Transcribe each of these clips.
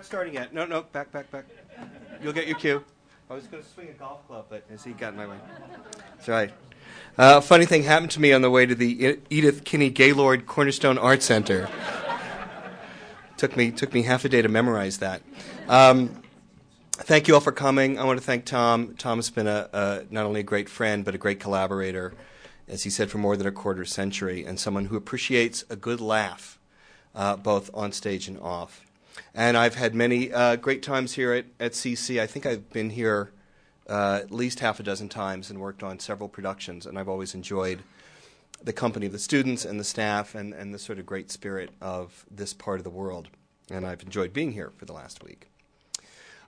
not starting yet. No, no, back, back, back. You'll get your cue. I was going to swing a golf club, but as he got in my way. That's right. Uh, funny thing happened to me on the way to the Edith Kinney Gaylord Cornerstone Art Center. took me took me half a day to memorize that. Um, thank you all for coming. I want to thank Tom. Tom has been a, a, not only a great friend but a great collaborator, as he said, for more than a quarter century, and someone who appreciates a good laugh, uh, both on stage and off. And I've had many uh, great times here at, at CC. I think I've been here uh, at least half a dozen times and worked on several productions, and I've always enjoyed the company of the students and the staff and, and the sort of great spirit of this part of the world. And I've enjoyed being here for the last week.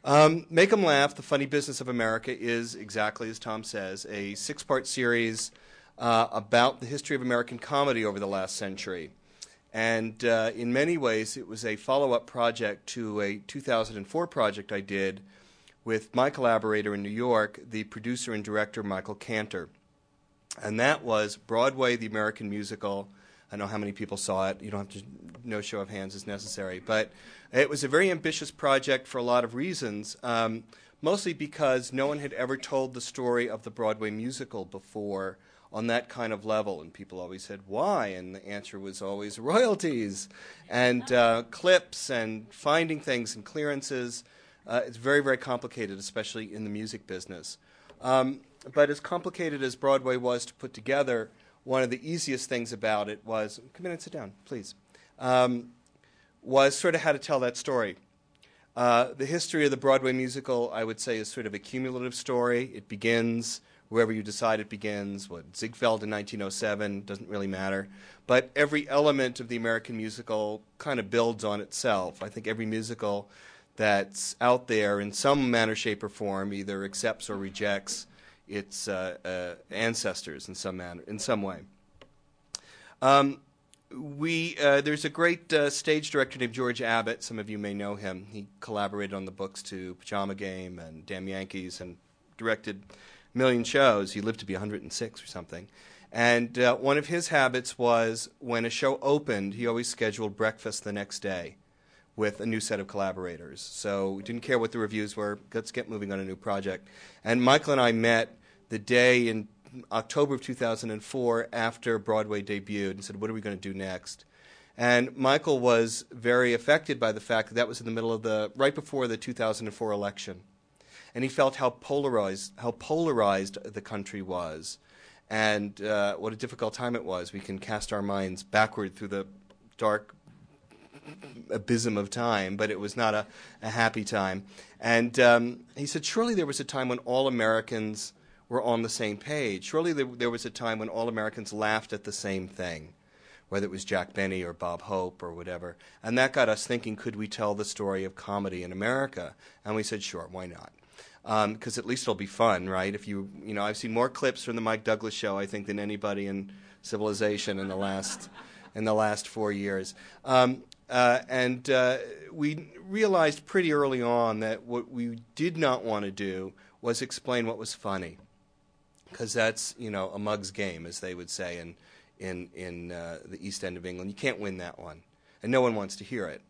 Um, Make 'em Laugh, The Funny Business of America is exactly as Tom says, a six part series uh, about the history of American comedy over the last century. And uh, in many ways, it was a follow up project to a 2004 project I did with my collaborator in New York, the producer and director Michael Kantor. And that was Broadway, the American musical. I know how many people saw it. You don't have to, no show of hands is necessary. But it was a very ambitious project for a lot of reasons, um, mostly because no one had ever told the story of the Broadway musical before on that kind of level. And people always said, why? And the answer was always royalties and uh, clips and finding things and clearances. Uh, it's very, very complicated, especially in the music business. Um, but as complicated as Broadway was to put together, one of the easiest things about it was come in and sit down, please. Um, was sort of how to tell that story. Uh, the history of the Broadway musical, I would say, is sort of a cumulative story. It begins wherever you decide it begins. What Ziegfeld in 1907 doesn't really matter, but every element of the American musical kind of builds on itself. I think every musical that's out there in some manner, shape, or form either accepts or rejects its uh, uh, ancestors in some manner, in some way. Um, we uh, there's a great uh, stage director named George Abbott. Some of you may know him. He collaborated on the books to Pajama Game and Damn Yankees and directed million shows. He lived to be 106 or something. And uh, one of his habits was when a show opened, he always scheduled breakfast the next day with a new set of collaborators. So didn't care what the reviews were. Let's get moving on a new project. And Michael and I met the day in October of 2004 after Broadway debuted and said, What are we going to do next? And Michael was very affected by the fact that that was in the middle of the, right before the 2004 election and he felt how polarized how polarized the country was, and uh, what a difficult time it was. We can cast our minds backward through the dark abysm of time, but it was not a, a happy time. And um, he said, surely there was a time when all Americans were on the same page. Surely there, there was a time when all Americans laughed at the same thing whether it was Jack Benny or Bob Hope or whatever. And that got us thinking could we tell the story of comedy in America? And we said, sure, why not? Because um, at least it'll be fun, right? If you, you know, I've seen more clips from the Mike Douglas show, I think, than anybody in civilization in the last in the last four years. Um, uh, and uh, we realized pretty early on that what we did not want to do was explain what was funny, because that's you know a mug's game, as they would say in in in uh, the East End of England. You can't win that one, and no one wants to hear it.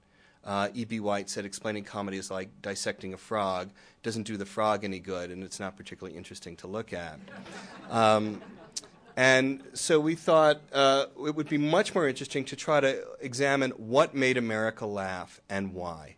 Uh, E.B. White said explaining comedy is like dissecting a frog. Doesn't do the frog any good, and it's not particularly interesting to look at. Um, and so we thought uh, it would be much more interesting to try to examine what made America laugh and why.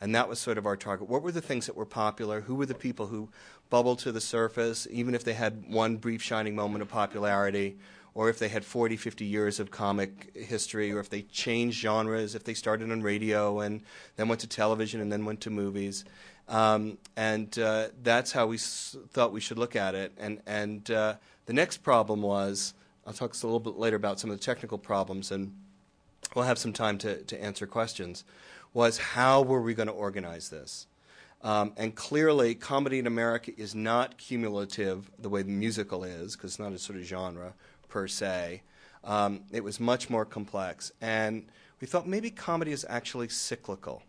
And that was sort of our target. What were the things that were popular? Who were the people who bubbled to the surface, even if they had one brief shining moment of popularity? Or if they had 40, 50 years of comic history, or if they changed genres, if they started on radio and then went to television and then went to movies. Um, and uh, that's how we s- thought we should look at it. And, and uh, the next problem was I'll talk a little bit later about some of the technical problems, and we'll have some time to, to answer questions. Was how were we going to organize this? Um, and clearly, comedy in America is not cumulative the way the musical is, because it's not a sort of genre per se. Um, it was much more complex. And we thought maybe comedy is actually cyclical.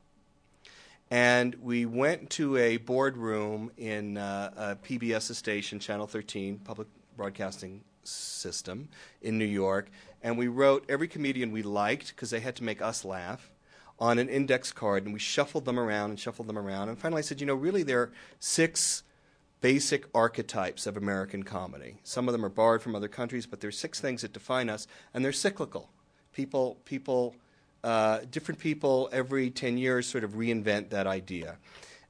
And we went to a boardroom in uh, a PBS station, Channel 13, Public Broadcasting System in New York, and we wrote every comedian we liked because they had to make us laugh on an index card, and we shuffled them around and shuffled them around. And finally, I said, you know, really, there are six basic archetypes of American comedy. Some of them are borrowed from other countries, but there's six things that define us, and they're cyclical. People, people, uh, different people every 10 years sort of reinvent that idea.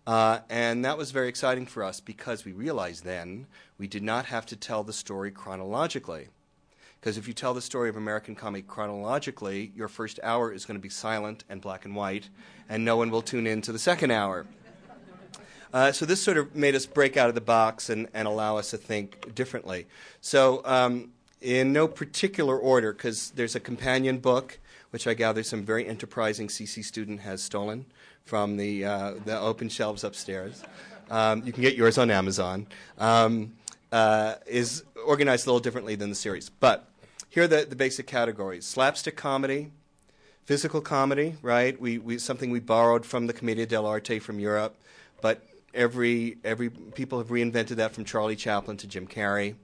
Uh, and that was very exciting for us because we realized then we did not have to tell the story chronologically. Because if you tell the story of American comedy chronologically, your first hour is going to be silent and black and white, and no one will tune in to the second hour. Uh, so this sort of made us break out of the box and, and allow us to think differently. So um, in no particular order, because there's a companion book, which I gather some very enterprising CC student has stolen from the, uh, the open shelves upstairs. Um, you can get yours on Amazon. Um, uh, is organized a little differently than the series. But here are the, the basic categories slapstick comedy, physical comedy, right? We, we, something we borrowed from the Commedia dell'arte from Europe, but every, every people have reinvented that from Charlie Chaplin to Jim Carrey.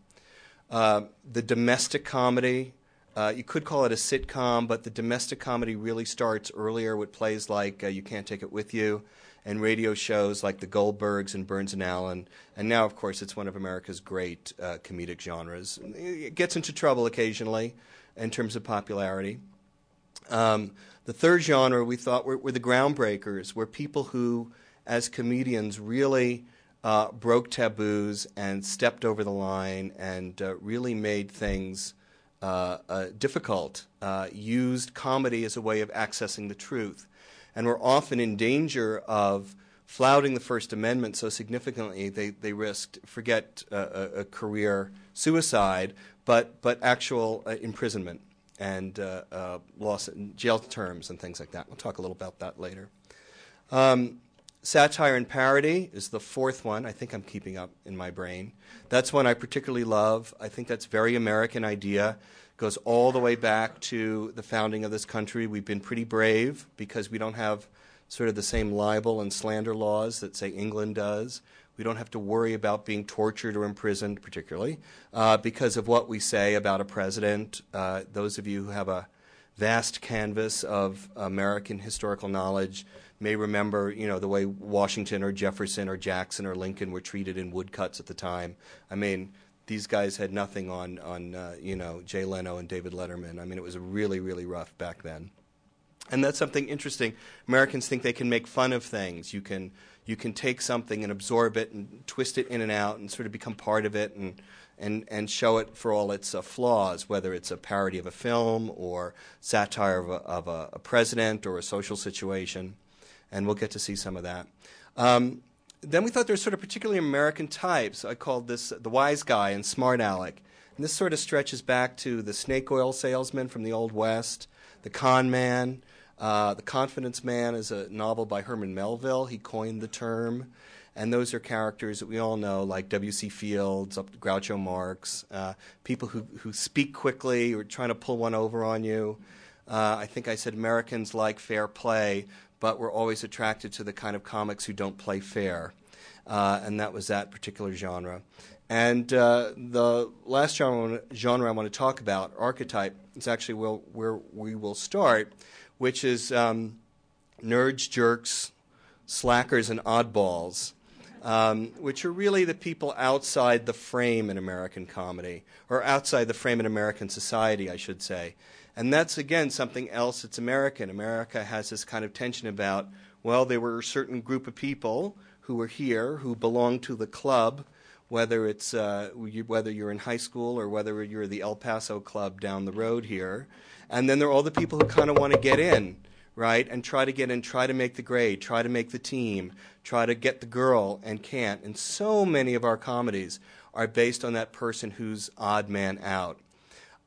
Uh, the domestic comedy, uh, you could call it a sitcom, but the domestic comedy really starts earlier with plays like uh, You Can't Take It With You and radio shows like The Goldbergs and Burns and Allen. And now, of course, it's one of America's great uh, comedic genres. It gets into trouble occasionally in terms of popularity. Um, the third genre we thought were, were the groundbreakers, were people who as comedians, really uh, broke taboos and stepped over the line and uh, really made things uh, uh difficult, uh, used comedy as a way of accessing the truth, and were often in danger of flouting the First Amendment so significantly they, they risked, forget a, a career suicide, but, but actual uh, imprisonment and loss, jail terms and things like that. We'll talk a little about that later. Um, Satire and parody is the fourth one. I think I'm keeping up in my brain. That's one I particularly love. I think that's very American idea. Goes all the way back to the founding of this country. We've been pretty brave because we don't have sort of the same libel and slander laws that say England does. We don't have to worry about being tortured or imprisoned, particularly uh, because of what we say about a president. Uh, those of you who have a vast canvas of American historical knowledge may remember, you know, the way Washington or Jefferson or Jackson or Lincoln were treated in woodcuts at the time. I mean, these guys had nothing on on uh, you know Jay Leno and David Letterman. I mean, it was really really rough back then. And that's something interesting. Americans think they can make fun of things. You can you can take something and absorb it and twist it in and out and sort of become part of it and and and show it for all its uh, flaws, whether it's a parody of a film or satire of a, of a, a president or a social situation and we'll get to see some of that. Um, then we thought there were sort of particularly American types. I called this the wise guy and smart aleck. And this sort of stretches back to the snake oil salesman from the Old West, the con man. Uh, the Confidence Man is a novel by Herman Melville. He coined the term. And those are characters that we all know, like W.C. Fields, up to Groucho Marx, uh, people who, who speak quickly or trying to pull one over on you. Uh, I think I said Americans like fair play, but we're always attracted to the kind of comics who don't play fair. Uh, and that was that particular genre. And uh, the last genre, genre I want to talk about, archetype, is actually where, where we will start, which is um, nerds, jerks, slackers, and oddballs. Um, which are really the people outside the frame in American comedy, or outside the frame in American society, I should say. And that's, again, something else that's American. America has this kind of tension about, well, there were a certain group of people who were here who belonged to the club, whether it's uh, whether you're in high school or whether you're the El Paso club down the road here. And then there are all the people who kind of want to get in, right? And try to get in, try to make the grade, try to make the team, try to get the girl, and can't. And so many of our comedies are based on that person who's odd man out.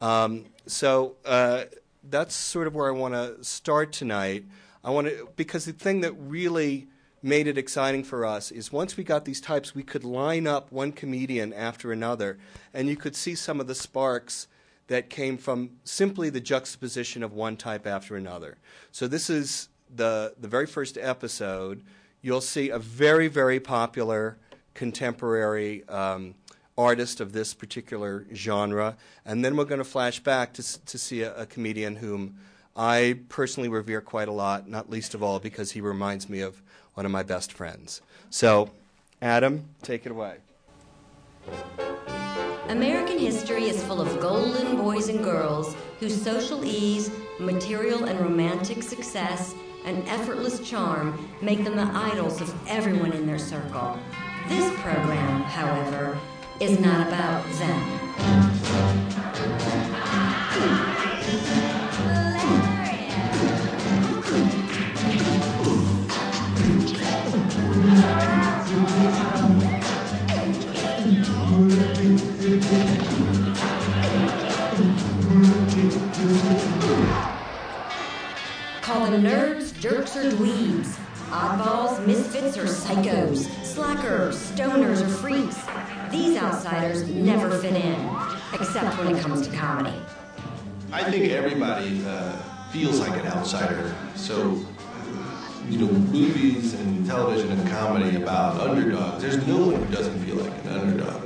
Um, so uh, that's sort of where I want to start tonight. I want to because the thing that really made it exciting for us is once we got these types, we could line up one comedian after another, and you could see some of the sparks that came from simply the juxtaposition of one type after another. So this is the the very first episode. You'll see a very very popular contemporary um, artist of this particular genre, and then we're going to flash back to, to see a, a comedian whom I personally revere quite a lot, not least of all because he reminds me of one of my best friends. So, Adam, take it away. American history is full of golden boys and girls whose social ease, material and romantic success, and effortless charm make them the idols of everyone in their circle. This program, however, is not about them. Call them nerds, jerks, or dweebs, oddballs, misfits, or psychos, slackers, stoners, or freaks. These outsiders never fit in, except when it comes to comedy. I think everybody uh, feels like an outsider. So, you know, movies and television and comedy about underdogs, there's no one who doesn't feel like an underdog.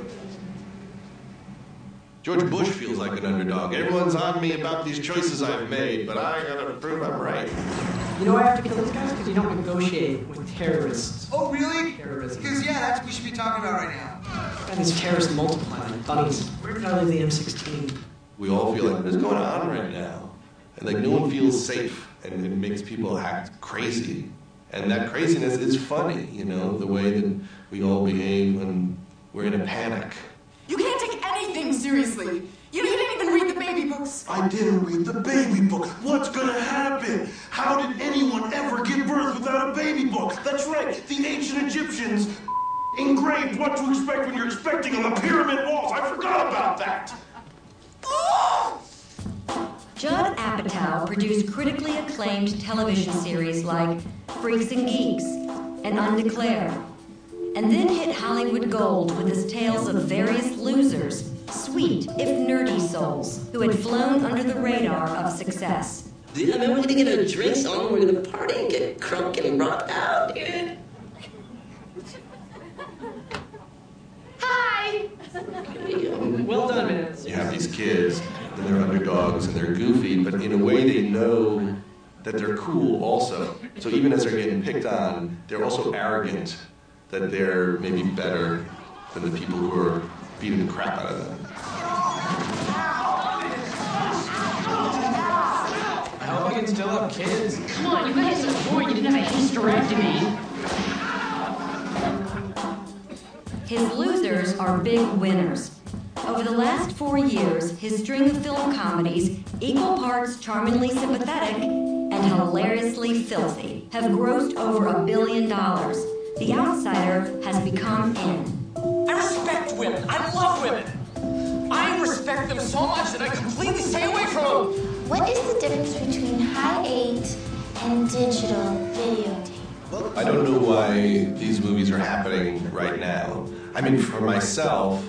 George Bush feels like an underdog. Everyone's on me about these choices I've made, but I gotta prove I'm right. You know why I have to kill these guys? Because you don't negotiate with terrorists. Oh, really? Terrorism. Because, yeah, that's what we should be talking about right now. And these terrorists multiplying like bunnies. Where did I leave the M16? We all feel like, what's going on right now? And like, no one feels safe, and it makes people act crazy. And that craziness is funny, you know, the way that we all behave when we're in a panic. You can't take anything seriously. You didn't even read the baby books. I didn't read the baby book. What's gonna happen? How did anyone ever give birth without a baby book? That's right, the ancient Egyptians engraved what to expect when you're expecting on the pyramid walls. I forgot about that. Judd Apatow produced critically acclaimed television series like Freaks and Geeks and Undeclared, and then hit Hollywood gold with his tales of various losers, sweet if nerdy souls, who had flown under the radar of success. Dude, I mean, we're gonna get our drinks on, we're gonna party and get crunk and rock out, dude. Well done, man. You have these kids, and they're underdogs, and they're goofy, but in a way they know that they're cool also. So even as they're getting picked on, they're also arrogant that they're maybe better than the people who are beating the crap out of them. I hope I can still have kids. Come on, you guys are bored. You didn't have a hysterectomy. His losers are big winners. Over the last four years, his string of film comedies, equal parts charmingly sympathetic and hilariously filthy, have grossed over a billion dollars. The Outsider has become in. I respect women. I love women. I respect them so much that I completely stay away from them. What is the difference between high eight and digital videotape? I don't know why these movies are happening right now. I mean, for myself,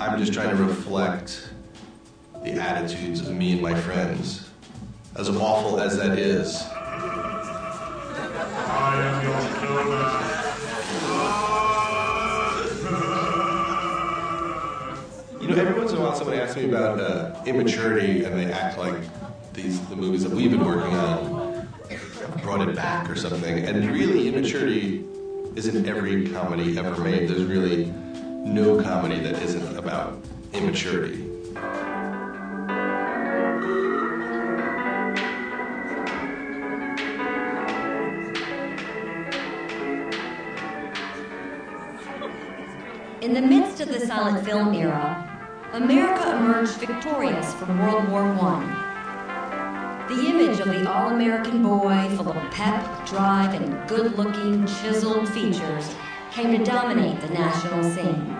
I'm just trying to reflect the attitudes of me and my friends, as awful as that is. You know, every once in a while, someone asks me about uh, immaturity, and they act like these the movies that we've been working on brought it back or something. And really, immaturity isn't every comedy ever made. There's really no comedy that isn't about immaturity. In the midst of the silent film era, America emerged victorious from World War I. The image of the all American boy, full of pep, drive, and good looking, chiseled features, came to dominate the national scene.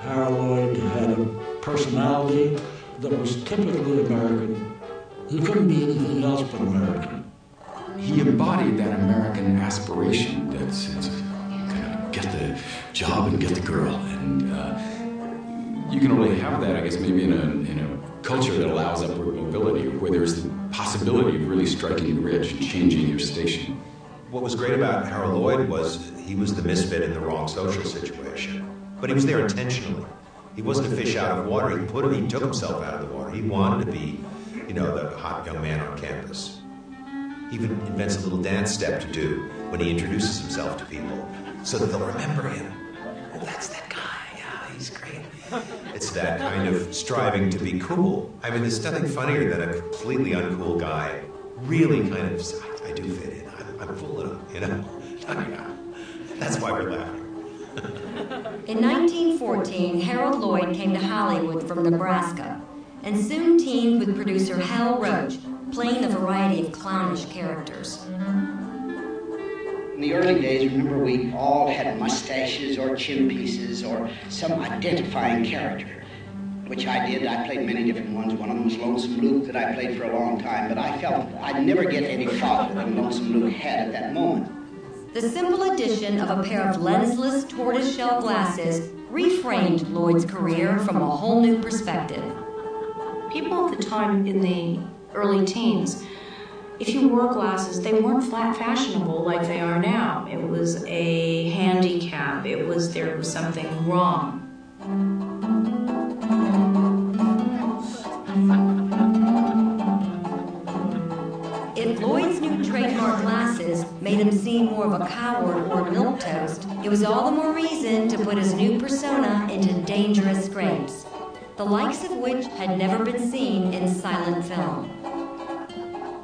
Harold had a personality that was typically American. He couldn't be anything else but American. He embodied that American aspiration, that sense of get the job and get the girl. And uh, you can only have that, I guess, maybe in a, in a culture that allows upward mobility, where there's the possibility of really striking rich and changing your station. What was great about Harold Lloyd was he was the misfit in the wrong social situation, but he was there intentionally. He wasn't a fish out of water. He put he took himself out of the water. He wanted to be, you know, the hot young man on campus. He even invents a little dance step to do when he introduces himself to people, so that they'll remember him. Oh, that's that guy. Yeah, he's great. It's that kind of striving to be cool. I mean, there's nothing funnier than a completely uncool guy really kind of, I, I do fit in. I'm, I'm fooling him, you know? That's why we're laughing. In 1914, Harold Lloyd came to Hollywood from Nebraska and soon teamed with producer Hal Roach, playing a variety of clownish characters. In the early days, remember, we all had mustaches or chin pieces or some identifying character, which I did. I played many different ones. One of them was Lonesome Luke that I played for a long time, but I felt I'd never get any farther than Lonesome Luke had at that moment. The simple addition of a pair of lensless tortoiseshell glasses reframed Lloyd's career from a whole new perspective. People at the time in the early teens, if you wore glasses, they weren't flat fashionable like they are now. It was a handicap. It was there was something wrong. If Lloyd's new trademark glasses made him seem more of a coward or milquetoast, it was all the more reason to put his new persona into dangerous scrapes, the likes of which had never been seen in silent film.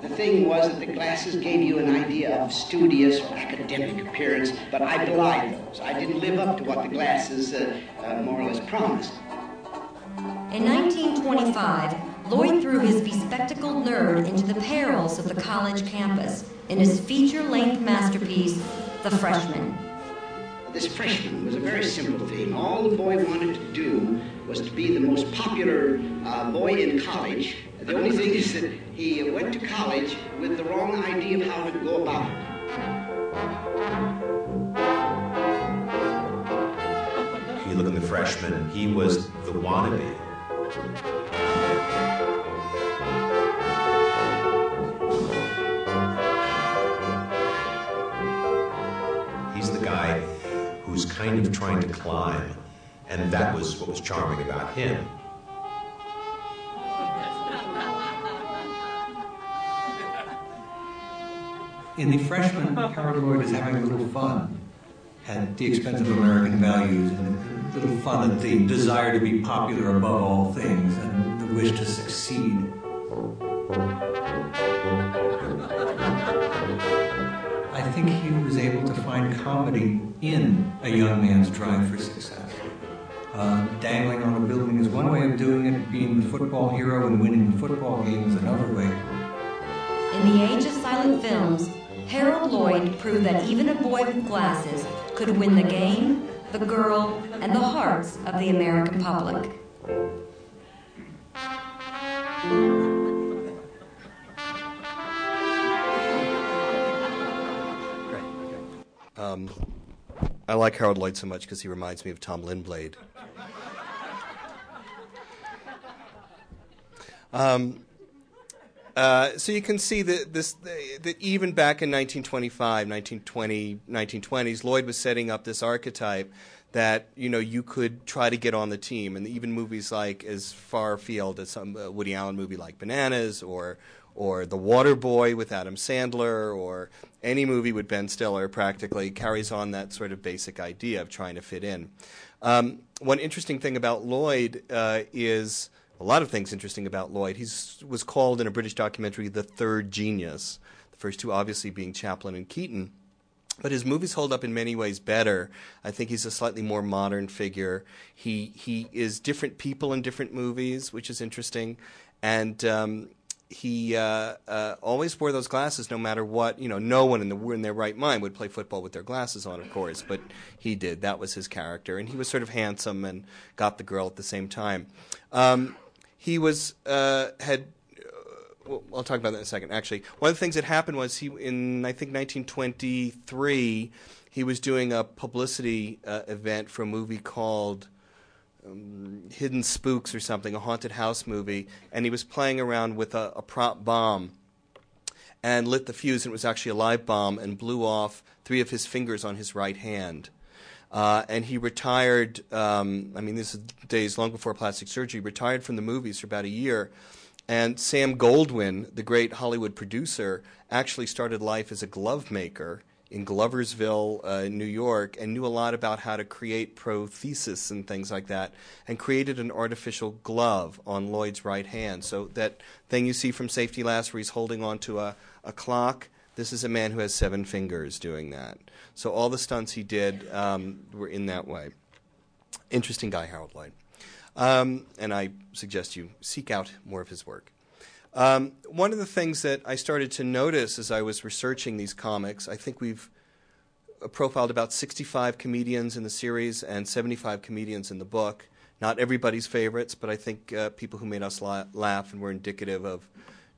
The thing was that the glasses gave you an idea of studious or academic appearance, but I belied those. I didn't live up to what the glasses uh, uh, more or less promised. In 1925, Lloyd threw his bespectacled nerd into the perils of the college campus in his feature length masterpiece, The Freshman. This freshman was a very simple thing. All the boy wanted to do was to be the most popular uh, boy in college. The only thing is that he went to college with the wrong idea of how to go about it. You look at the freshman, he was the wannabe. He's the guy who's kind of trying to climb, and that was what was charming about him. In the freshman, Harold Lloyd is having a little fun at the expense of American values and a little fun at the desire to be popular above all things and the wish to succeed. I think he was able to find comedy in a young man's drive for success. Uh, dangling on a building is one way of doing it, being the football hero and winning the football game is another way. In the age of silent films, Harold Lloyd proved that even a boy with glasses could win the game, the girl, and the hearts of the American public. Um, I like Harold Lloyd so much because he reminds me of Tom Lindblade. Um, uh, so you can see that this that even back in 1925, 1920, 1920s, Lloyd was setting up this archetype that you know you could try to get on the team, and even movies like as far afield as some uh, Woody Allen movie like Bananas or or The Water Boy with Adam Sandler or any movie with Ben Stiller practically carries on that sort of basic idea of trying to fit in. Um, one interesting thing about Lloyd uh, is a lot of things interesting about Lloyd. He was called in a British documentary the third genius, the first two obviously being Chaplin and Keaton. But his movies hold up in many ways better. I think he's a slightly more modern figure. He he is different people in different movies, which is interesting, and um, he uh, uh, always wore those glasses no matter what. You know, no one in the in their right mind would play football with their glasses on, of course, but he did. That was his character, and he was sort of handsome and got the girl at the same time. Um, he was uh, had. Well, I'll talk about that in a second. Actually, one of the things that happened was he in I think 1923 he was doing a publicity uh, event for a movie called um, Hidden Spooks or something, a haunted house movie, and he was playing around with a, a prop bomb and lit the fuse, and it was actually a live bomb and blew off three of his fingers on his right hand. Uh, and he retired, um, I mean, this is days long before plastic surgery, retired from the movies for about a year. And Sam Goldwyn, the great Hollywood producer, actually started life as a glove maker in Gloversville, uh, New York, and knew a lot about how to create prothesis and things like that, and created an artificial glove on Lloyd's right hand. So that thing you see from Safety Last, where he's holding onto a, a clock, this is a man who has seven fingers doing that. So all the stunts he did um, were in that way. Interesting guy, Harold Lloyd. Um, and I suggest you seek out more of his work. Um, one of the things that I started to notice as I was researching these comics, I think we've uh, profiled about 65 comedians in the series and 75 comedians in the book. Not everybody's favorites, but I think uh, people who made us la- laugh and were indicative of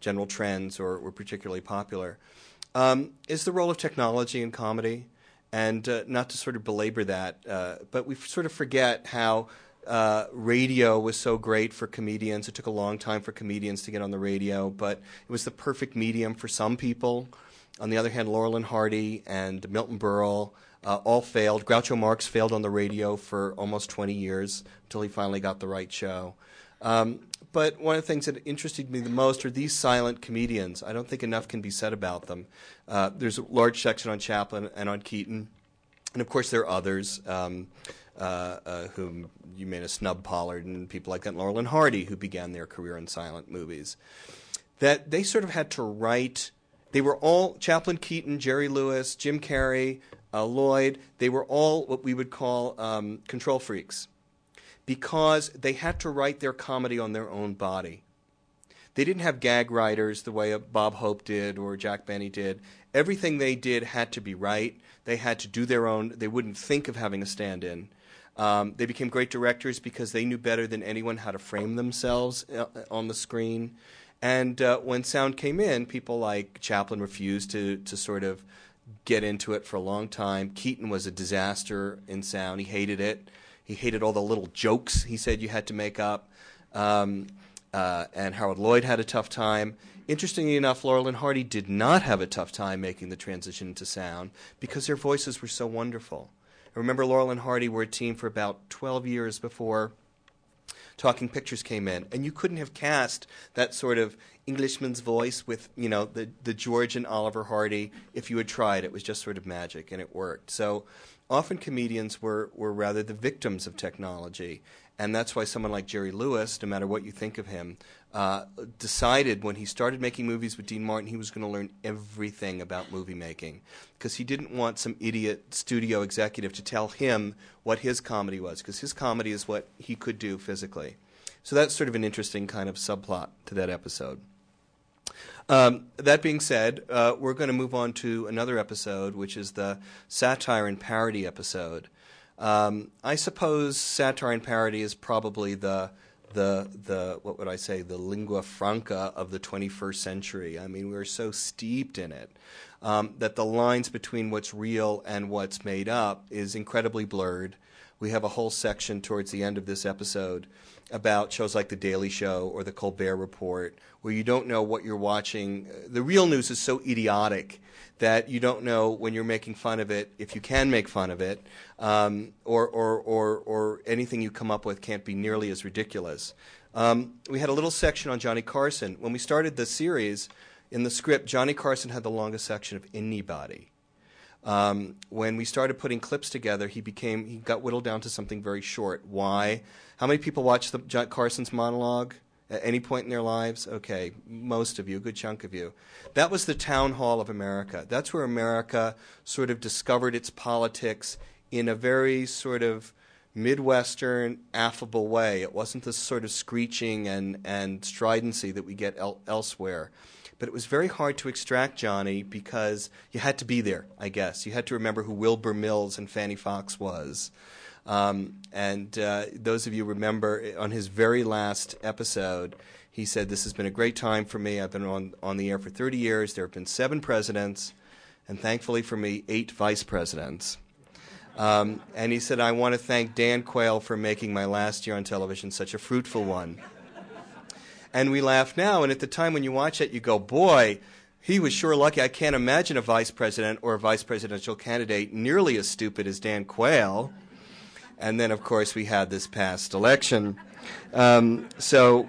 general trends or were particularly popular. Um, is the role of technology in comedy, and uh, not to sort of belabor that, uh, but we sort of forget how uh, radio was so great for comedians. It took a long time for comedians to get on the radio, but it was the perfect medium for some people. On the other hand, Laurel and Hardy and Milton Berle uh, all failed. Groucho Marx failed on the radio for almost 20 years until he finally got the right show. Um, but one of the things that interested me the most are these silent comedians. I don't think enough can be said about them. Uh, there's a large section on Chaplin and on Keaton, and of course there are others. Um, uh, uh, whom you may have Snub Pollard and people like that, Laurel and Hardy, who began their career in silent movies, that they sort of had to write. They were all Chaplin, Keaton, Jerry Lewis, Jim Carrey, uh, Lloyd. They were all what we would call um, control freaks because they had to write their comedy on their own body. They didn't have gag writers the way Bob Hope did or Jack Benny did. Everything they did had to be right. They had to do their own. They wouldn't think of having a stand in. Um, they became great directors because they knew better than anyone how to frame themselves uh, on the screen. And uh, when sound came in, people like Chaplin refused to, to sort of get into it for a long time. Keaton was a disaster in sound. He hated it. He hated all the little jokes he said you had to make up. Um, uh, and Harold Lloyd had a tough time. Interestingly enough, Laurel and Hardy did not have a tough time making the transition to sound because their voices were so wonderful. I remember Laurel and Hardy were a team for about 12 years before Talking Pictures came in, and you couldn't have cast that sort of Englishman's voice with you know the the George and Oliver Hardy if you had tried. It was just sort of magic, and it worked. So often comedians were were rather the victims of technology, and that's why someone like Jerry Lewis, no matter what you think of him, uh, decided when he started making movies with Dean Martin, he was going to learn everything about movie making because he didn't want some idiot studio executive to tell him what his comedy was because his comedy is what he could do physically. So that's sort of an interesting kind of subplot to that episode. Um, that being said, uh, we're going to move on to another episode, which is the satire and parody episode. Um, I suppose satire and parody is probably the the the what would I say the lingua franca of the 21st century. I mean, we're so steeped in it um, that the lines between what's real and what's made up is incredibly blurred. We have a whole section towards the end of this episode about shows like The Daily Show or The Colbert Report, where you don't know what you're watching. The real news is so idiotic that you don't know when you're making fun of it, if you can make fun of it, um, or, or, or, or anything you come up with can't be nearly as ridiculous. Um, we had a little section on Johnny Carson. When we started the series, in the script, Johnny Carson had the longest section of anybody. Um, when we started putting clips together, he became he got whittled down to something very short. Why? How many people watched the John Carson's monologue at any point in their lives? Okay, most of you, a good chunk of you. That was the town hall of America. That's where America sort of discovered its politics in a very sort of Midwestern, affable way. It wasn't the sort of screeching and, and stridency that we get el- elsewhere. But it was very hard to extract Johnny because you had to be there, I guess. You had to remember who Wilbur Mills and Fanne Foxe was. Um, and uh, those of you remember on his very last episode, he said, This has been a great time for me. I've been on, on the air for 30 years. There have been seven presidents, and thankfully for me, eight vice presidents. Um, and he said, I want to thank Dan Quayle for making my last year on television such a fruitful one. and we laugh now, and at the time when you watch it, you go, Boy, he was sure lucky. I can't imagine a vice president or a vice presidential candidate nearly as stupid as Dan Quayle. And then, of course, we had this past election. Um, so,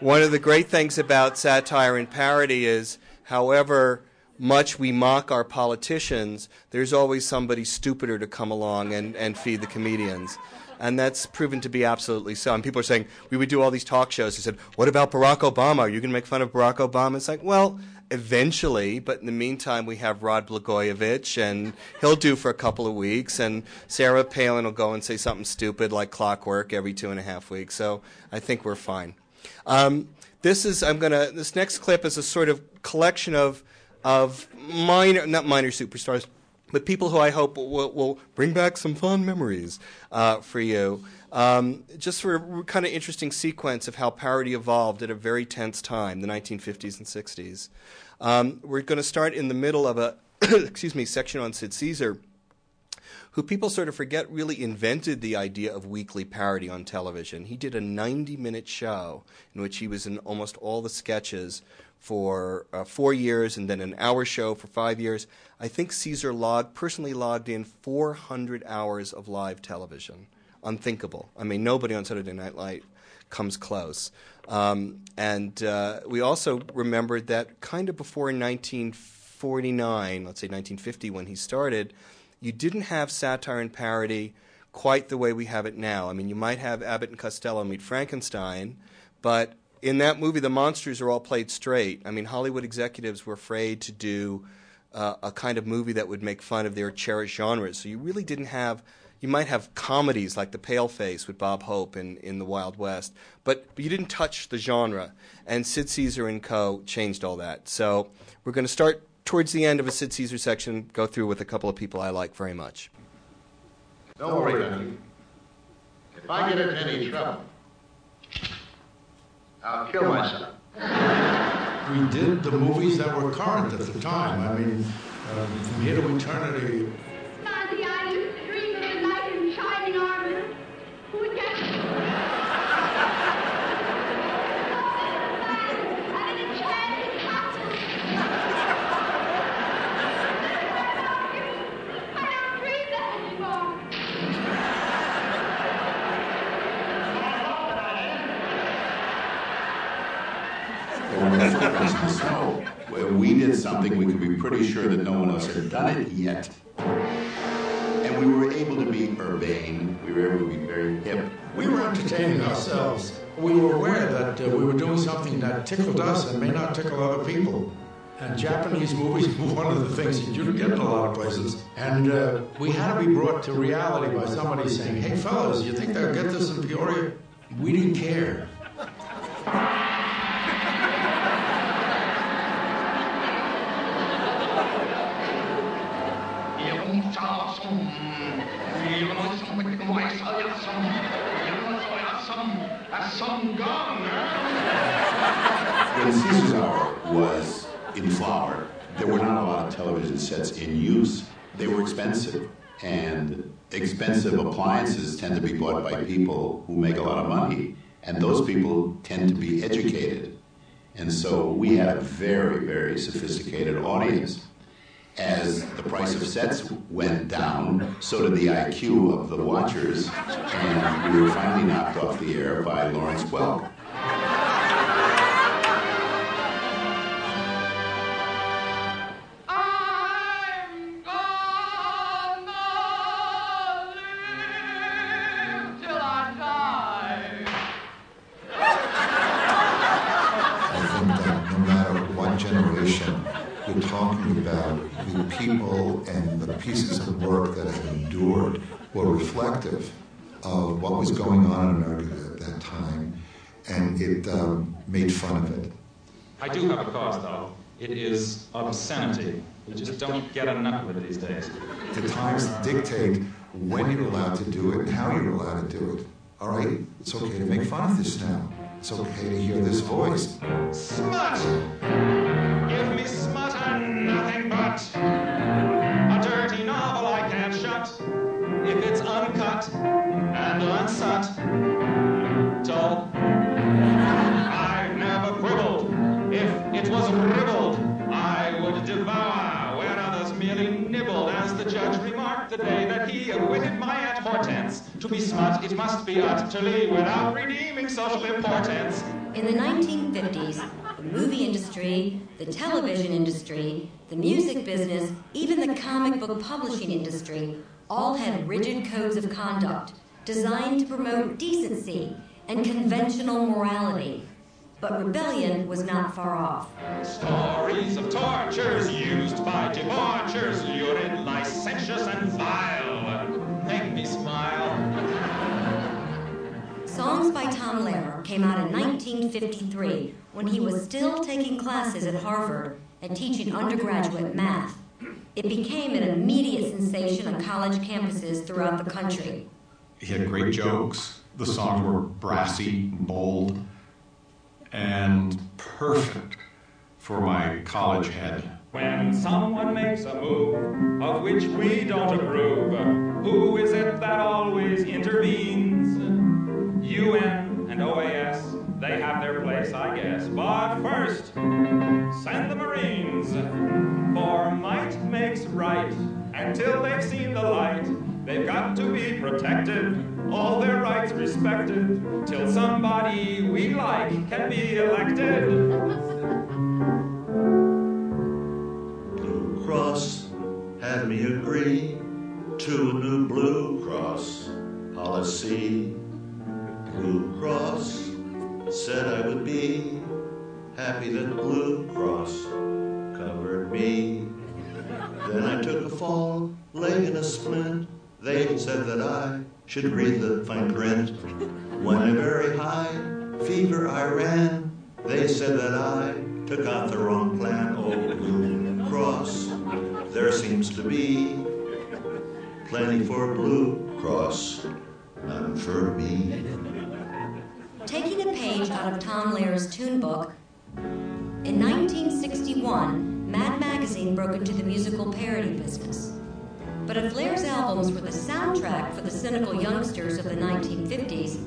one of the great things about satire and parody is, however much we mock our politicians, there's always somebody stupider to come along and, and feed the comedians. And that's proven to be absolutely so. And people are saying, we would do all these talk shows. He said, what about Barack Obama? Are you going to make fun of Barack Obama? It's like, well, eventually, but in the meantime, we have Rod Blagojevich, and he'll do for a couple of weeks, and Sarah Palin will go and say something stupid like clockwork every two and a half weeks. So I think we're fine. Um, this is, I'm to, this next clip is a sort of collection of, of minor, not minor superstars, but people who I hope will, will bring back some fond memories uh, for you. Um, just for a kind of interesting sequence of how parody evolved at a very tense time, the 1950s and 60s. Um, we're going to start in the middle of a, excuse me, section on Sid Caesar, who people sort of forget really invented the idea of weekly parody on television. He did a 90 minute show in which he was in almost all the sketches for uh, four years and then an hour show for five years. I think Caesar logged, personally logged in 400 hours of live television. Unthinkable. I mean, nobody on Saturday Night Live comes close. Um, and uh, we also remembered that kind of before 1949, let's say 1950, when he started, you didn't have satire and parody quite the way we have it now. I mean, you might have Abbott and Costello meet Frankenstein, but in that movie, the monsters are all played straight. I mean, Hollywood executives were afraid to do uh, a kind of movie that would make fun of their cherished genres. So you really didn't have. You might have comedies like The Pale Face with Bob Hope in, in the Wild West, but, but you didn't touch the genre. And Sid Caesar and Co. changed all that. So we're going to start towards the end of a Sid Caesar section, go through with a couple of people I like very much. Don't worry, honey. If I get into any trouble, I'll kill myself. We did the movies that were current at the time. I mean, um, From Here to Eternity, Nancy, I used to dream of a knight in shining armor who would get an enchanted castle. I don't dream that anymore. When we were footprints in the snow, where we did something we could be pretty sure that no one else had done it yet. And we were able to be urbane, we were able to be very hip. we were entertaining ourselves. We were aware that uh, we were doing something that tickled us and may not tickle other people. And Japanese movies were one of the things that you don't get in a lot of places. And uh, we had to be brought to reality by somebody saying, hey, fellas, you think they'll get this in Peoria? We didn't care. When Caesar's Hour was in flower, there were not a lot of television sets in use. They were expensive, and expensive appliances tend to be bought by people who make a lot of money, and those people tend to be educated. And so we had a very, very sophisticated audience. As the price of sets went down, so did the IQ of the watchers, and we were finally knocked off the air by Lawrence Welk. Reflective of what was going on in America at that time, and it um, made fun of it. I do have a cause, though. It is obscenity. You just don't get enough of it these days. The times dictate when you're allowed to do it and how you're allowed to do it. All right, it's okay to make fun of this now. It's okay to hear this voice. Smut! Give me smut and nothing but To be smut, it must be utterly without redeeming social importance. In the 1950s, the movie industry, the television industry, the music business, even the comic book publishing industry all had rigid codes of conduct designed to promote decency and conventional morality. But rebellion was not far off. Stories of tortures used by debauchers, lurid, licentious, and vile. Make me smile. Songs by Tom Lehrer came out in 1953 when he was still taking classes at Harvard and teaching undergraduate math. It became an immediate sensation on college campuses throughout the country. He had great jokes. The songs were brassy, bold, and perfect for my college head. When someone makes a move of which we don't approve, who is it that always intervenes? UN and OAS, they have their place, I guess. But first, send the Marines, for might makes right. Until they've seen the light, they've got to be protected, all their rights respected, till somebody we like can be elected. Blue Cross had me agree to a new Blue Cross policy. Blue Cross said I would be happy that Blue Cross covered me. Then I took a fall, lay in a splint. They said that I should read the fine print. When a very high fever I ran, they said that I took out the wrong plan. Oh, Blue Cross, there seems to be plenty for Blue Cross, none for me. Taking a page out of Tom Lehrer's tune book, in 1961, Mad Magazine broke into the musical parody business. But if Lehrer's albums were the soundtrack for the cynical youngsters of the 1950s,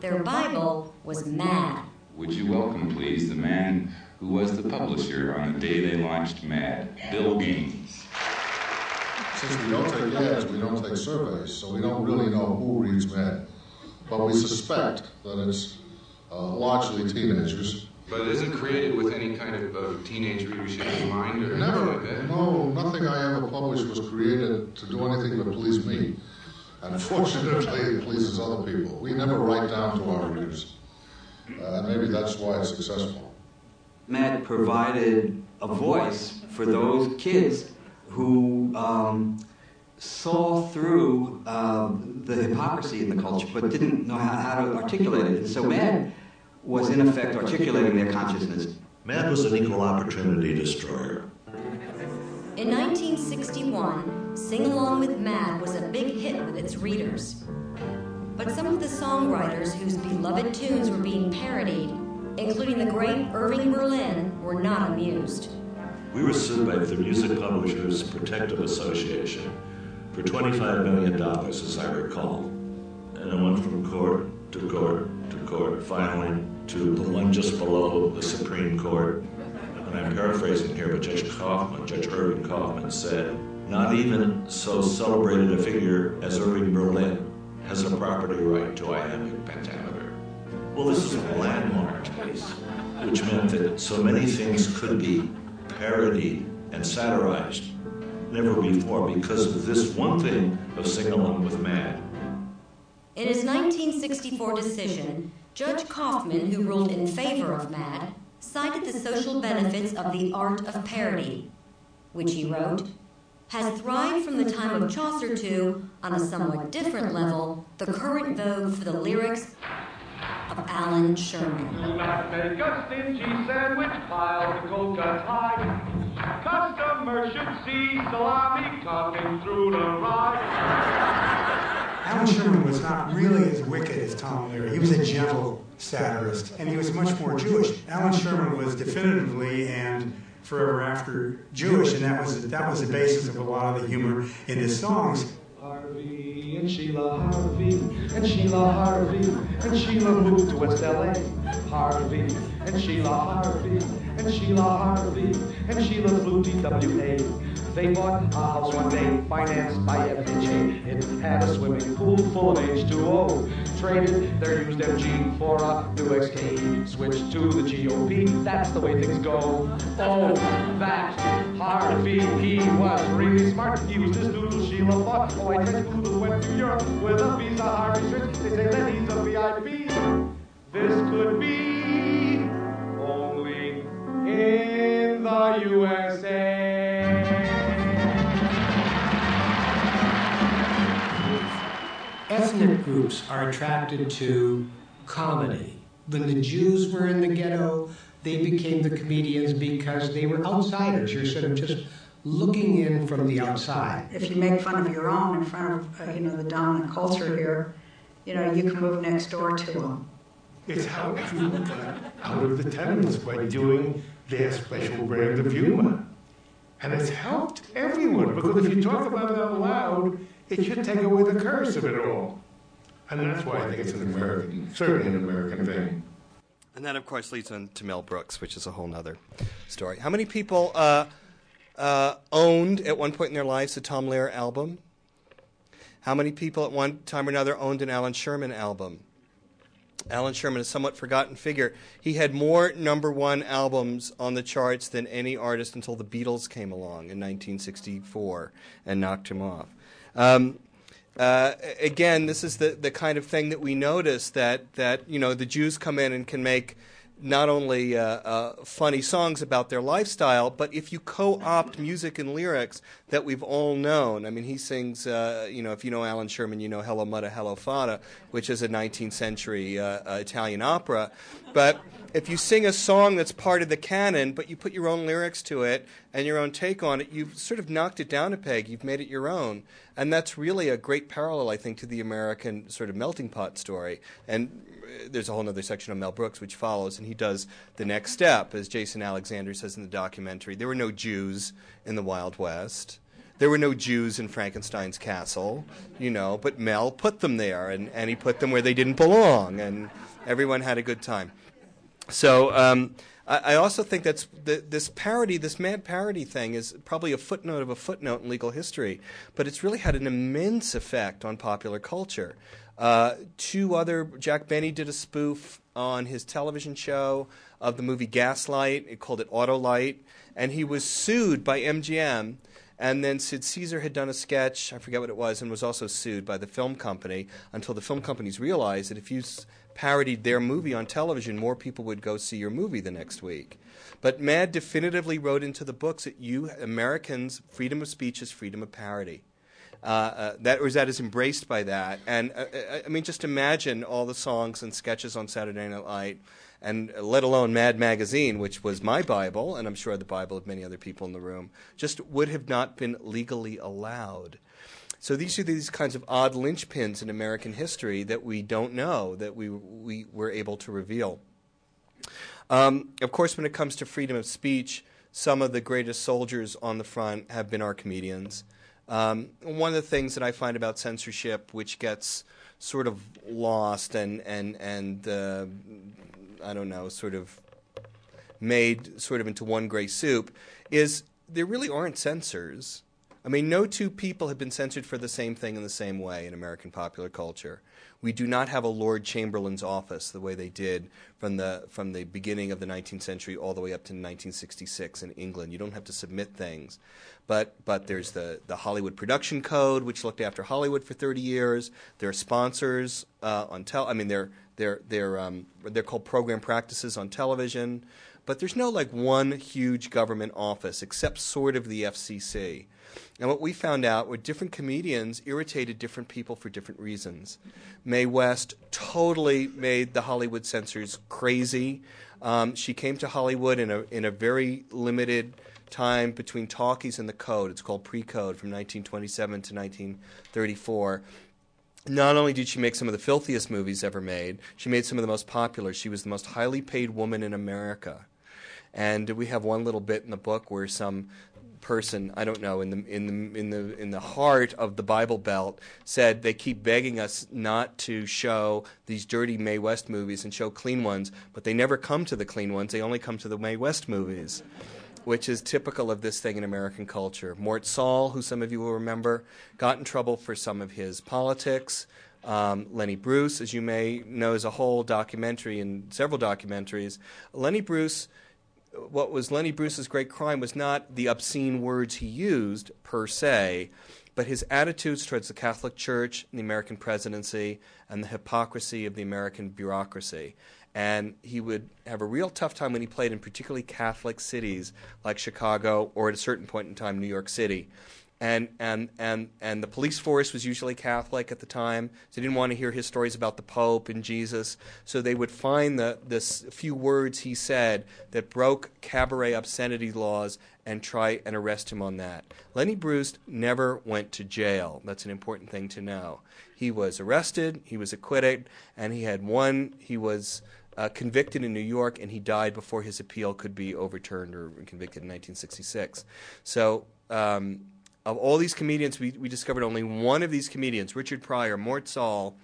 their Bible was Mad. Would you welcome, please, the man who was the publisher on the day they launched Mad, Bill Gaines. Since we don't take ads, we don't take surveys, so we don't really know who reads Mad. But we suspect that it's uh, largely teenagers. But is it created with any kind of uh, teenage readership in mind or Never, like that? no, nothing I ever published was created to do anything but please me. And fortunately, it pleases other people. We never write down to our readers. Uh, and maybe that's why it's successful. Mad provided a voice for those kids who um, saw through um, the hypocrisy in the culture but didn't know how, how to articulate it. And so Mad was in effect articulating their consciousness. Mad was an equal opportunity destroyer. In 1961, Sing Along with Mad was a big hit with its readers. But some of the songwriters whose beloved tunes were being parodied, including the great Irving Berlin, were not amused. We were sued by the Music Publishers Protective Association for $25 million, as I recall. And I went from court to court to court, finally to the one just below the Supreme Court. And I'm paraphrasing here, but Judge Kaufman, Judge Irving Kaufman said, not even so celebrated a figure as Irving Berlin has a property right to iambic pentameter. Well, this is a landmark case, which meant that so many things could be parodied and satirized never before because of this one thing of Sing Along with Mad. In his 1964 decision, Judge Kaufman, who ruled in favor of MAD, cited the social benefits of the art of parody, which he wrote, has thrived from the time of Chaucer to, on a somewhat different level, the current vogue for the lyrics of Allan Sherman. Do not make a stingy sandwich pile the cold cuts high. Customers should see salami coming through the rye. Allan Sherman was not really as wicked as Tom Lehrer. He was a gentle satirist, and he was much more Jewish. Allan Sherman was definitively and forever after Jewish, and that was that was the basis of a lot of the humor in his songs. And Sheila Harvey and Sheila Harvey and Sheila moved to West LA. Harvey, and Sheila Harvey, and Sheila Harvey, and Sheila Blue TWA. They bought a house one day, financed by FHA. It had a swimming pool full of H2O. Traded their used MG for a new XK. Switched to the GOP, that's the way things go. Oh, that Harvey, he was really smart. He used his noodle Sheila bought. Oh, I said noodle Europe with a visa Harvey switch. They say that he's a VIP. This could be only in the USA. ethnic groups are attracted to comedy. When the Jews were in the ghetto, they became the comedians because they were outsiders. You're sort of just looking in from the outside. If you make fun of your own in front of uh, you know the dominant culture here, you know you can move next door to them. It's how people got out of the tenements by doing their special brand of humor. And it's helped everyone because if you talk about it out loud, it should take away the curse of it all. And that's why I think it's an American, certainly an American thing. And that, of course, leads on to Mel Brooks, which is a whole other story. How many people uh, uh, owned at one point in their lives a Tom Lehrer album? How many people at one time or another owned an Allan Sherman album? Allan Sherman, is a somewhat forgotten figure. He had more number one albums on the charts than any artist until the Beatles came along in 1964 and knocked him off. Um, uh, again, this is the, the kind of thing that we notice that, that you know the Jews come in and can make not only uh, uh, funny songs about their lifestyle, but if you co-opt music and lyrics that we've all known. I mean, he sings, uh, you know, if you know Allan Sherman, you know Hello Muddah, Hello Faddah, which is a 19th century uh, uh, Italian opera. But if you sing a song that's part of the canon, but you put your own lyrics to it and your own take on it, you've sort of knocked it down a peg. You've made it your own. And that's really a great parallel, I think, to the American sort of melting pot story. And uh, there's a whole other section on Mel Brooks which follows, and he does the next step, as Jason Alexander says in the documentary. There were no Jews in the Wild West. There were no Jews in Frankenstein's castle, you know, but Mel put them there, and, and he put them where they didn't belong, and everyone had a good time. So um, I, also think that's the, this parody, this mad parody thing, is probably a footnote of a footnote in legal history, but it's really had an immense effect on popular culture. Uh, two other, Jack Benny did a spoof on his television show of the movie Gaslight. He called it Autolite, and he was sued by MGM. And then Sid Caesar had done a sketch, I forget what it was, and was also sued by the film company until the film companies realized that if you parodied their movie on television, more people would go see your movie the next week. But Mad definitively wrote into the books that you Americans, freedom of speech is freedom of parody. Uh, uh, that or that is embraced by that, and uh, uh I mean, just imagine all the songs and sketches on Saturday Night Live, and let alone Mad Magazine, which was my Bible, and I'm sure the Bible of many other people in the room, just would have not been legally allowed. So these are these kinds of odd linchpins in American history that we don't know that we we were able to reveal. Um, of course, when it comes to freedom of speech, some of the greatest soldiers on the front have been our comedians. Um, one of the things that I find about censorship, which gets sort of lost and and and uh, I don't know, sort of made sort of into one gray soup, is there really aren't censors. I mean, no two people have been censored for the same thing in the same way in American popular culture. We do not have a Lord Chamberlain's office the way they did from the from the beginning of the 19th century all the way up to 1966 in England. You don't have to submit things, but but there's the the Hollywood Production Code, which looked after Hollywood for 30 years. There are sponsors uh, on tel. I mean, they're they're they're um, they're called program practices on television, but there's no like one huge government office except sort of the FCC. And what we found out were different comedians irritated different people for different reasons. Mae West totally made the Hollywood censors crazy. Um, she came to Hollywood in a in a very limited time between talkies and the code. It's called pre-code from 1927 to 1934. Not only did she make some of the filthiest movies ever made, she made some of the most popular. She was the most highly paid woman in America. And we have one little bit in the book where some person I don't know in the in the in the in the heart of the Bible Belt said they keep begging us not to show these dirty Mae West movies and show clean ones, but they never come to the clean ones. They only come to the Mae West movies, which is typical of this thing in American culture. Mort Sahl, who some of you will remember, got in trouble for some of his politics. Um, Lenny Bruce, as you may know, is a whole documentary and several documentaries. Lenny Bruce what was Lenny Bruce's great crime was not the obscene words he used per se, but his attitudes towards the Catholic Church and the American presidency and the hypocrisy of the American bureaucracy. And he would have a real tough time when he played in particularly Catholic cities like Chicago or at a certain point in time New York City and and and and the police force was usually Catholic at the time, so they didn't want to hear his stories about the Pope and Jesus. So they would find the this few words he said that broke cabaret obscenity laws and try and arrest him on that. Lenny Bruce never went to jail. That's an important thing to know. He was arrested, he was acquitted, and he had one. He was. Uh, convicted in New York, and he died before his appeal could be overturned or convicted in 1966. So um, of all these comedians, we, we discovered only one of these comedians Richard Pryor, Mort Sahl,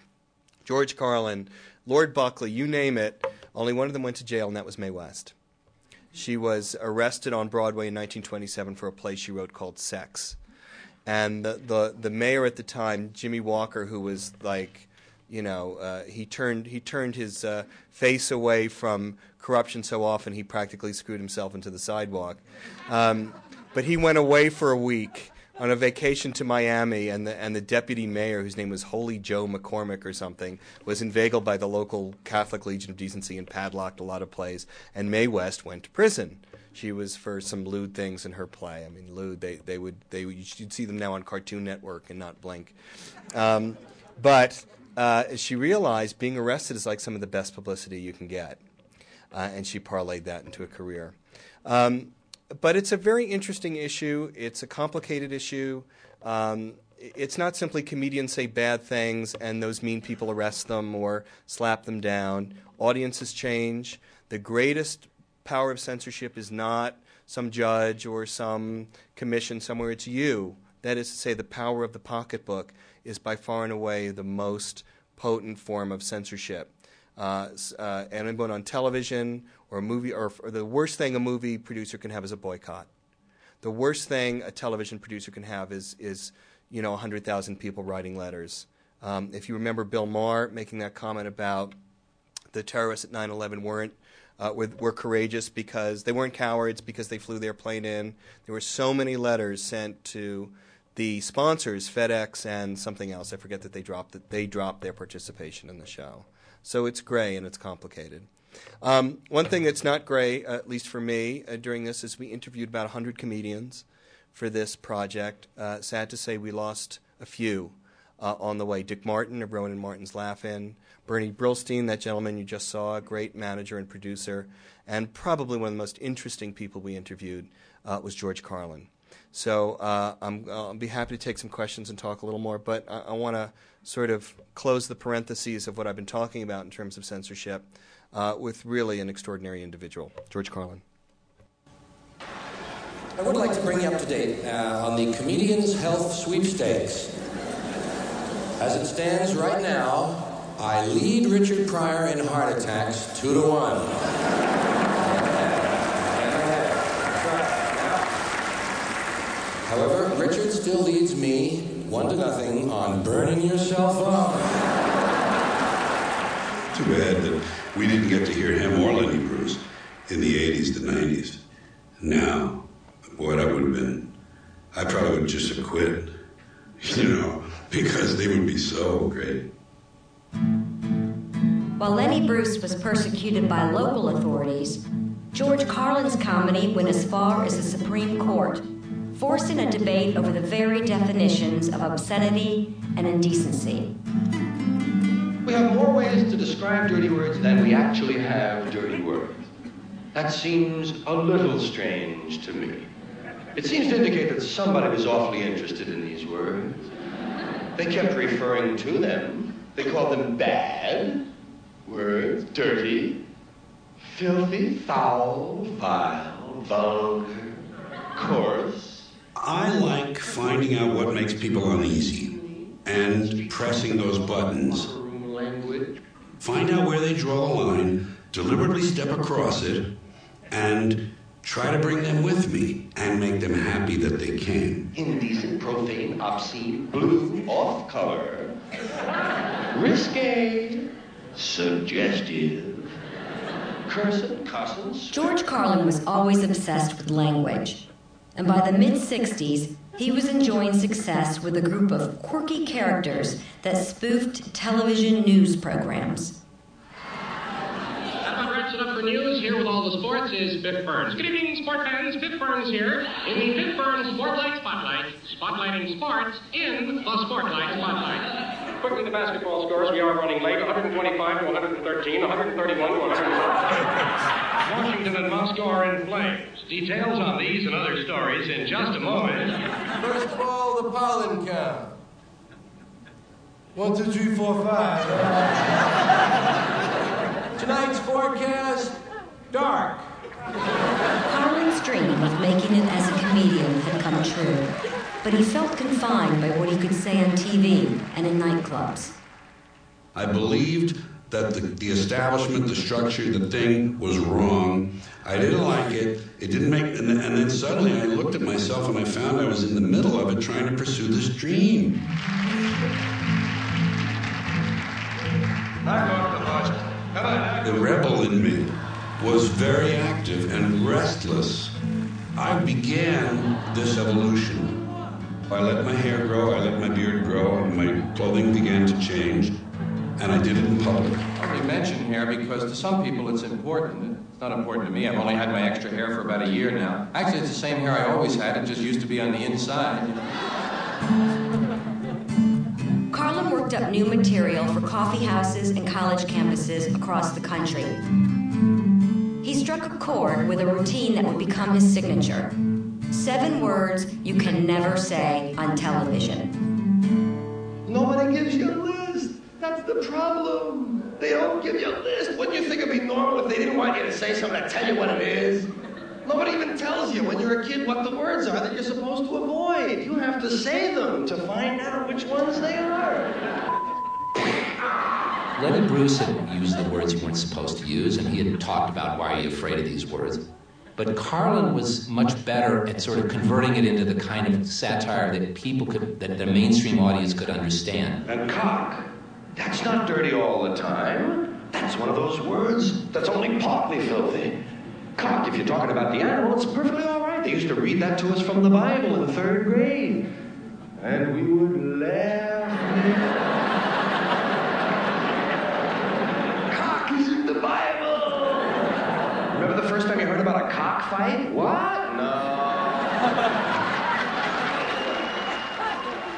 George Carlin, Lord Buckley, you name it. Only one of them went to jail, and that was Mae West. She was arrested on Broadway in 1927 for a play she wrote called Sex. And the, the, the mayor at the time, Jimmy Walker, who was like, you know, uh, he turned he turned his uh, face away from corruption so often he practically screwed himself into the sidewalk. Um, but he went away for a week on a vacation to Miami, and the and the deputy mayor, whose name was Holy Joe McCormick or something, was inveigled by the local Catholic Legion of Decency and padlocked a lot of plays. And Mae West went to prison. She was for some lewd things in her play. I mean, lewd. They they would they you'd see them now on Cartoon Network and not Blink. Um, but uh, she realized being arrested is like some of the best publicity you can get, uh, and she parlayed that into a career. Um, but it's a very interesting issue. It's a complicated issue. Um, it's not simply comedians say bad things and those mean people arrest them or slap them down. Audiences change. The greatest power of censorship is not some judge or some commission somewhere, it's you. That is to say, the power of the pocketbook is by far and away the most potent form of censorship. Uh, uh, anyone on television or a movie, or, or the worst thing a movie producer can have is a boycott. The worst thing a television producer can have is, is you know, 100,000 people writing letters. Um, if you remember Bill Maher making that comment about the terrorists at 9 11 weren't. Uh, were, were, courageous because they weren't cowards because they flew their plane in. There were so many letters sent to the sponsors, FedEx and something else. I forget that they dropped that they dropped their participation in the show. So it's gray and it's complicated. Um, one thing that's not gray, uh, at least for me, uh, during this is we interviewed about 100 comedians for this project. Uh, sad to say, we lost a few uh, on the way. Dick Martin of Rowan and Martin's Laugh-In, Bernie Brillstein, that gentleman you just saw, a great manager and producer, and probably one of the most interesting people we interviewed uh, was George Carlin. So uh, I'm, I'll be happy to take some questions and talk a little more, but I, I want to sort of close the parentheses of what I've been talking about in terms of censorship uh, with really an extraordinary individual, George Carlin. I would like to bring you up to date uh, on the Comedians Health Sweepstakes. As it stands right now, I lead Richard Pryor in heart attacks two to one. However, Richard still leads me one to nothing on burning yourself up. Too bad that we didn't get to hear him or Lenny Bruce in the 80s, the 90s. Now, boy, that would have been, I probably would have just have quit, you know, because they would be so great. While Lenny Bruce was persecuted by local authorities, George Carlin's comedy went as far as the Supreme Court, forcing a debate over the very definitions of obscenity and indecency. We have more ways to describe dirty words than we actually have dirty words. That seems a little strange to me. It seems to indicate that somebody was awfully interested in these words. They kept referring to them. They called them bad words, dirty, filthy, foul, vile, vulgar, coarse, I like finding out what makes people uneasy and pressing those buttons. Find out where they draw the line, deliberately step across it, and try to bring them with me and make them happy that they came. Indecent, profane, obscene, blue, off color, risque, suggestive, cursing, cussing, George Carlin was always obsessed with language, and by the mid 60s, he was enjoying success with a group of quirky characters that spoofed television news programs. That about wraps it up for news. Here with all the sports is Biff Burns. Good evening, sport fans. Biff Burns here in the Biff Burns Sportlight Spotlight, spotlighting sports in the Sportlight Spotlight. Quickly, the basketball scores. We are running late 125 to 113, 131 to 100. Washington and Moscow are in flames. Details on these and other stories in just a moment. First of all, the pollen count. One, two, three, four, five. Tonight's forecast, dark. Carlin's dream of making it as a comedian had come true, but he felt confined by what he could say on TV and in nightclubs. I believed that the, the establishment, the structure, the thing was wrong. I didn't like it. It didn't make, and, then- and then suddenly I looked at myself and I found I was in the middle of it trying to pursue this dream. The rebel in me was very active and restless. I began this evolution. I let my hair grow, I let my beard grow, and my clothing began to change, and I did it in public. I only mention hair because to some people it's important. It's not important to me. I've only had my extra hair for about a year now. Actually, it's the same hair I always had. It just used to be on the inside. Carlin worked up new material for coffee houses and college campuses across the country. He struck a chord with a routine that would become his signature. Seven words you can never say on television. Nobody gives you a list. That's the problem. They don't give you a list. Wouldn't you think it'd be normal if they didn't want you to say something to tell you what it is? Nobody even tells you when you're a kid what the words are that you're supposed to avoid. You have to say them to find out which ones they are. Lenny Bruce had used the words you weren't supposed to use, and he had talked about why are you afraid of these words. But Carlin was much better at sort of converting it into the kind of satire that people could, that the mainstream audience could understand. And cock. That's not dirty all the time. That's one of those words that's only partly filthy. Cock, if you're talking about the animal, it's perfectly all right. They used to read that to us from the Bible in third grade. And we would laugh. cock is in the Bible. Remember the first time you heard about a cockfight? What? No.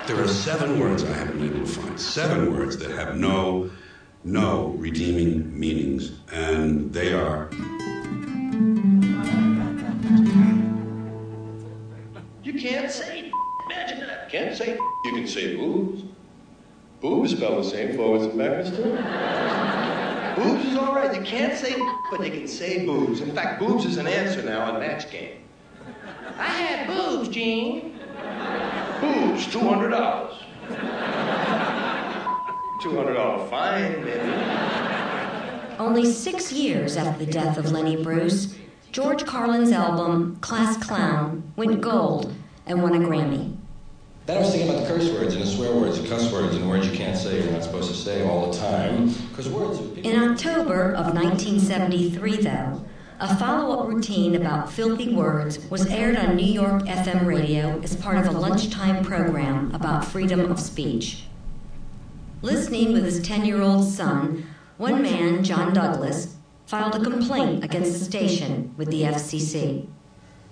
There are seven words I haven't been able to find. Seven words that have no, no redeeming meanings. And they are You can't say imagine that. Can't say you can say boobs. Boobs spell the same forwards and backwards too. boobs is all right. You can't say but you can say boobs. In fact, boobs is an answer now on match game. I had boobs, Gene. Boobs, two hundred dollars. Two hundred dollar fine, maybe. Only six years after the death of Lenny Bruce, George Carlin's album, Class Clown, went gold and won a Grammy. That I was thinking about the curse words and the swear words and cuss words and words you can't say you're not supposed to say all the time. Because words are In October of 1973, though, a follow up routine about filthy words was aired on New York FM radio as part of a lunchtime program about freedom of speech. Listening with his 10 year old son, one man, John Douglas, filed a complaint against the station with the FCC.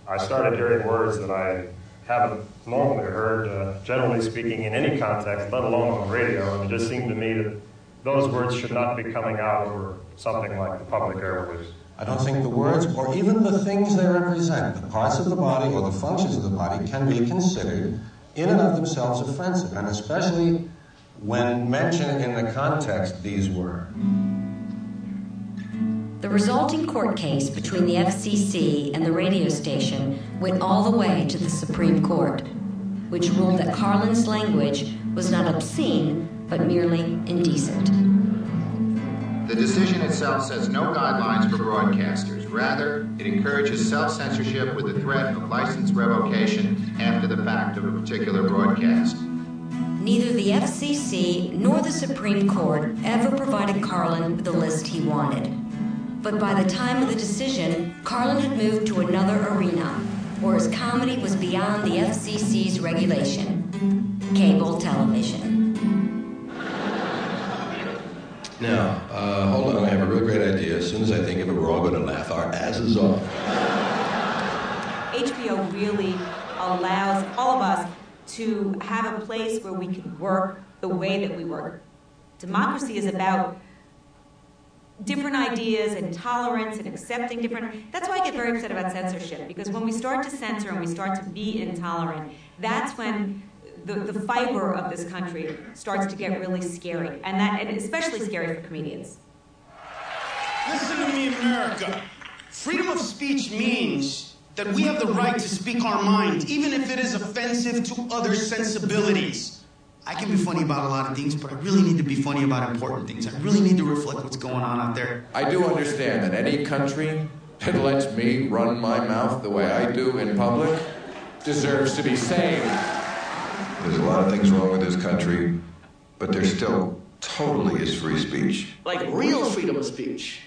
I started hearing words that I haven't normally heard, uh, generally speaking, in any context, let alone on radio. And it just seemed to me that those words should not be coming out over something like the public airwaves. I don't think the words or even the things they represent, the parts of the body or the functions of the body, can be considered in and of themselves offensive, and especially when mentioned in the context these were. The resulting court case between the FCC and the radio station went all the way to the Supreme Court, which ruled that Carlin's language was not obscene, but merely indecent. The decision itself sets no guidelines for broadcasters. Rather, it encourages self censorship with the threat of license revocation after the fact of a particular broadcast. Neither the FCC nor the Supreme Court ever provided Carlin with the list he wanted. But by the time of the decision, Carlin had moved to another arena, where his comedy was beyond the FCC's regulation cable television. Now, uh, hold on, I have a real great I think it, we're all going to laugh our asses off. HBO really allows all of us to have a place where we can work the way that we work. Democracy is about different ideas and tolerance and accepting different. That's why I get very upset about censorship because when we start to censor and we start to be intolerant, that's when the, the fiber of this country starts to get really scary, and that and especially scary for comedians. Listen to me, America. Freedom of speech means that we have the right to speak our mind, even if it is offensive to other sensibilities. I can be funny about a lot of things, but I really need to be funny about important things. I really need to reflect what's going on out there. I do understand that any country that lets me run my mouth the way I do in public deserves to be saved. There's a lot of things wrong with this country, but there still totally is free speech. Like real freedom of speech.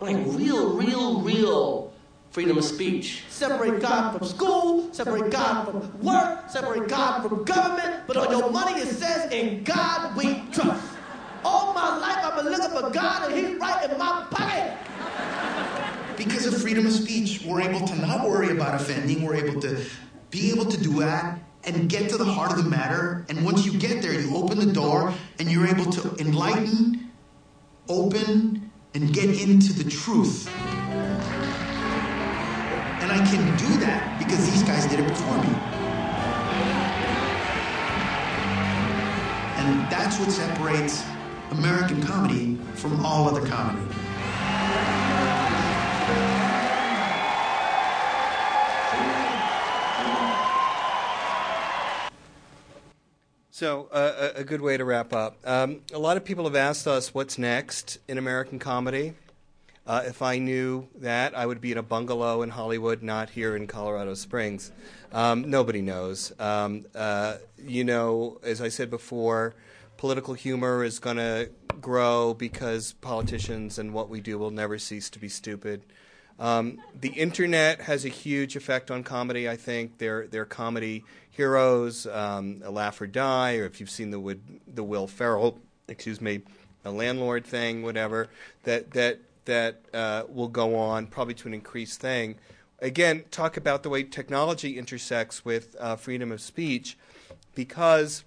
Like real, real, real freedom of speech. Separate God from school, separate God from work, separate God from government, but on your money it says, in God we trust. All my life I've been looking for God and He's right in my pocket. Because of freedom of speech, we're able to not worry about offending, we're able to be able to do that and get to the heart of the matter. And once you get there, you open the door and you're able to enlighten, open, and get into the truth. And I can do that because these guys did it before me. And that's what separates American comedy from all other comedy. So, uh, a good way to wrap up. Um, a lot of people have asked us what's next in American comedy. Uh, if I knew that, I would be in a bungalow in Hollywood, not here in Colorado Springs. Um, nobody knows. Um, uh, you know, as I said before, political humor is going to grow because politicians and what we do will never cease to be stupid. Um, the internet has a huge effect on comedy. I think they're they're comedy heroes, um, a laugh or die, or if you've seen the Wood, the Will Ferrell, excuse me, a landlord thing, whatever that that that uh, will go on probably to an increased thing. Again, talk about the way technology intersects with uh, freedom of speech, because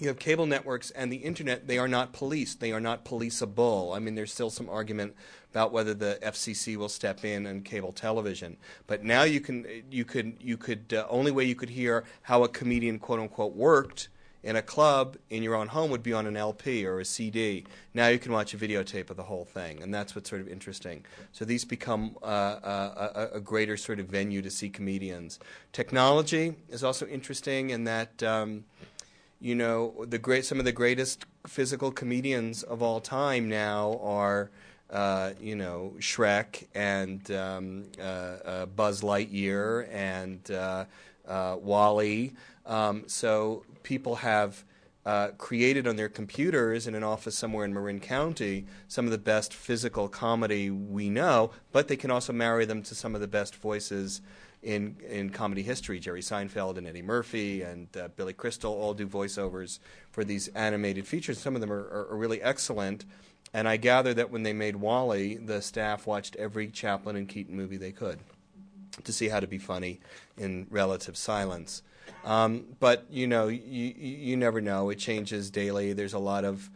you have cable networks and the internet, they are not policed. They are not policeable. I mean, there's still some argument about whether the FCC will step in and cable television. But now you can, you could, you could, uh, only way you could hear how a comedian, quote unquote, worked in a club in your own home would be on an LP or a CD. Now you can watch a videotape of the whole thing, and that's what's sort of interesting. So these become uh, uh, a, a greater sort of venue to see comedians. Technology is also interesting in that. Um, you know, the great some of the greatest physical comedians of all time now are, uh, you know, Shrek and um, uh, uh, Buzz Lightyear and uh, uh, WALL-E. Um, so people have. Uh, created on their computers in an office somewhere in Marin County some of the best physical comedy we know, but they can also marry them to some of the best voices in in comedy history. Jerry Seinfeld and Eddie Murphy and uh, Billy Crystal all do voiceovers for these animated features. Some of them are, are, really excellent. And I gather that when they made WALL-E, the staff watched every Chaplin and Keaton movie they could to see how to be funny in relative silence. Um, but you know, you, you never know. It changes daily. There's a lot of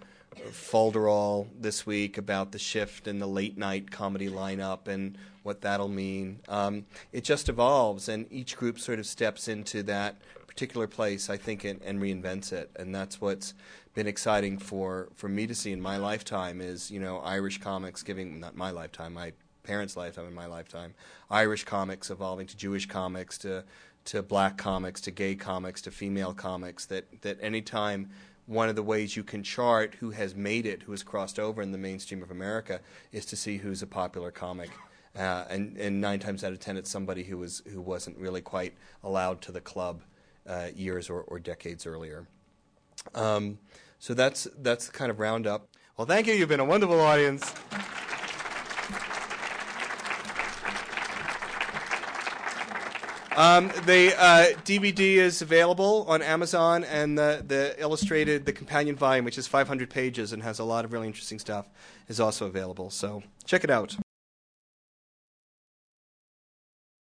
folderol this week about the shift in the late night comedy lineup and what that'll mean. Um, it just evolves, and each group sort of steps into that particular place, I think, and, and reinvents it. And that's what's been exciting for, for me to see in my lifetime is you know Irish comics giving not my lifetime my parents' lifetime in my lifetime Irish comics evolving to Jewish comics to to black comics to gay comics to female comics that that anytime one of the ways you can chart who has made it who has crossed over in the mainstream of America is to see who's a popular comic. Uh, and, and nine times out of ten, it's somebody who was who wasn't really quite allowed to the club uh, years or, or decades earlier. Um, so that's that's the kind of roundup. Well, thank you. You've been a wonderful audience. Um, the uh, DVD is available on Amazon, and the, the illustrated, the companion volume, which is 500 pages and has a lot of really interesting stuff, is also available. So check it out.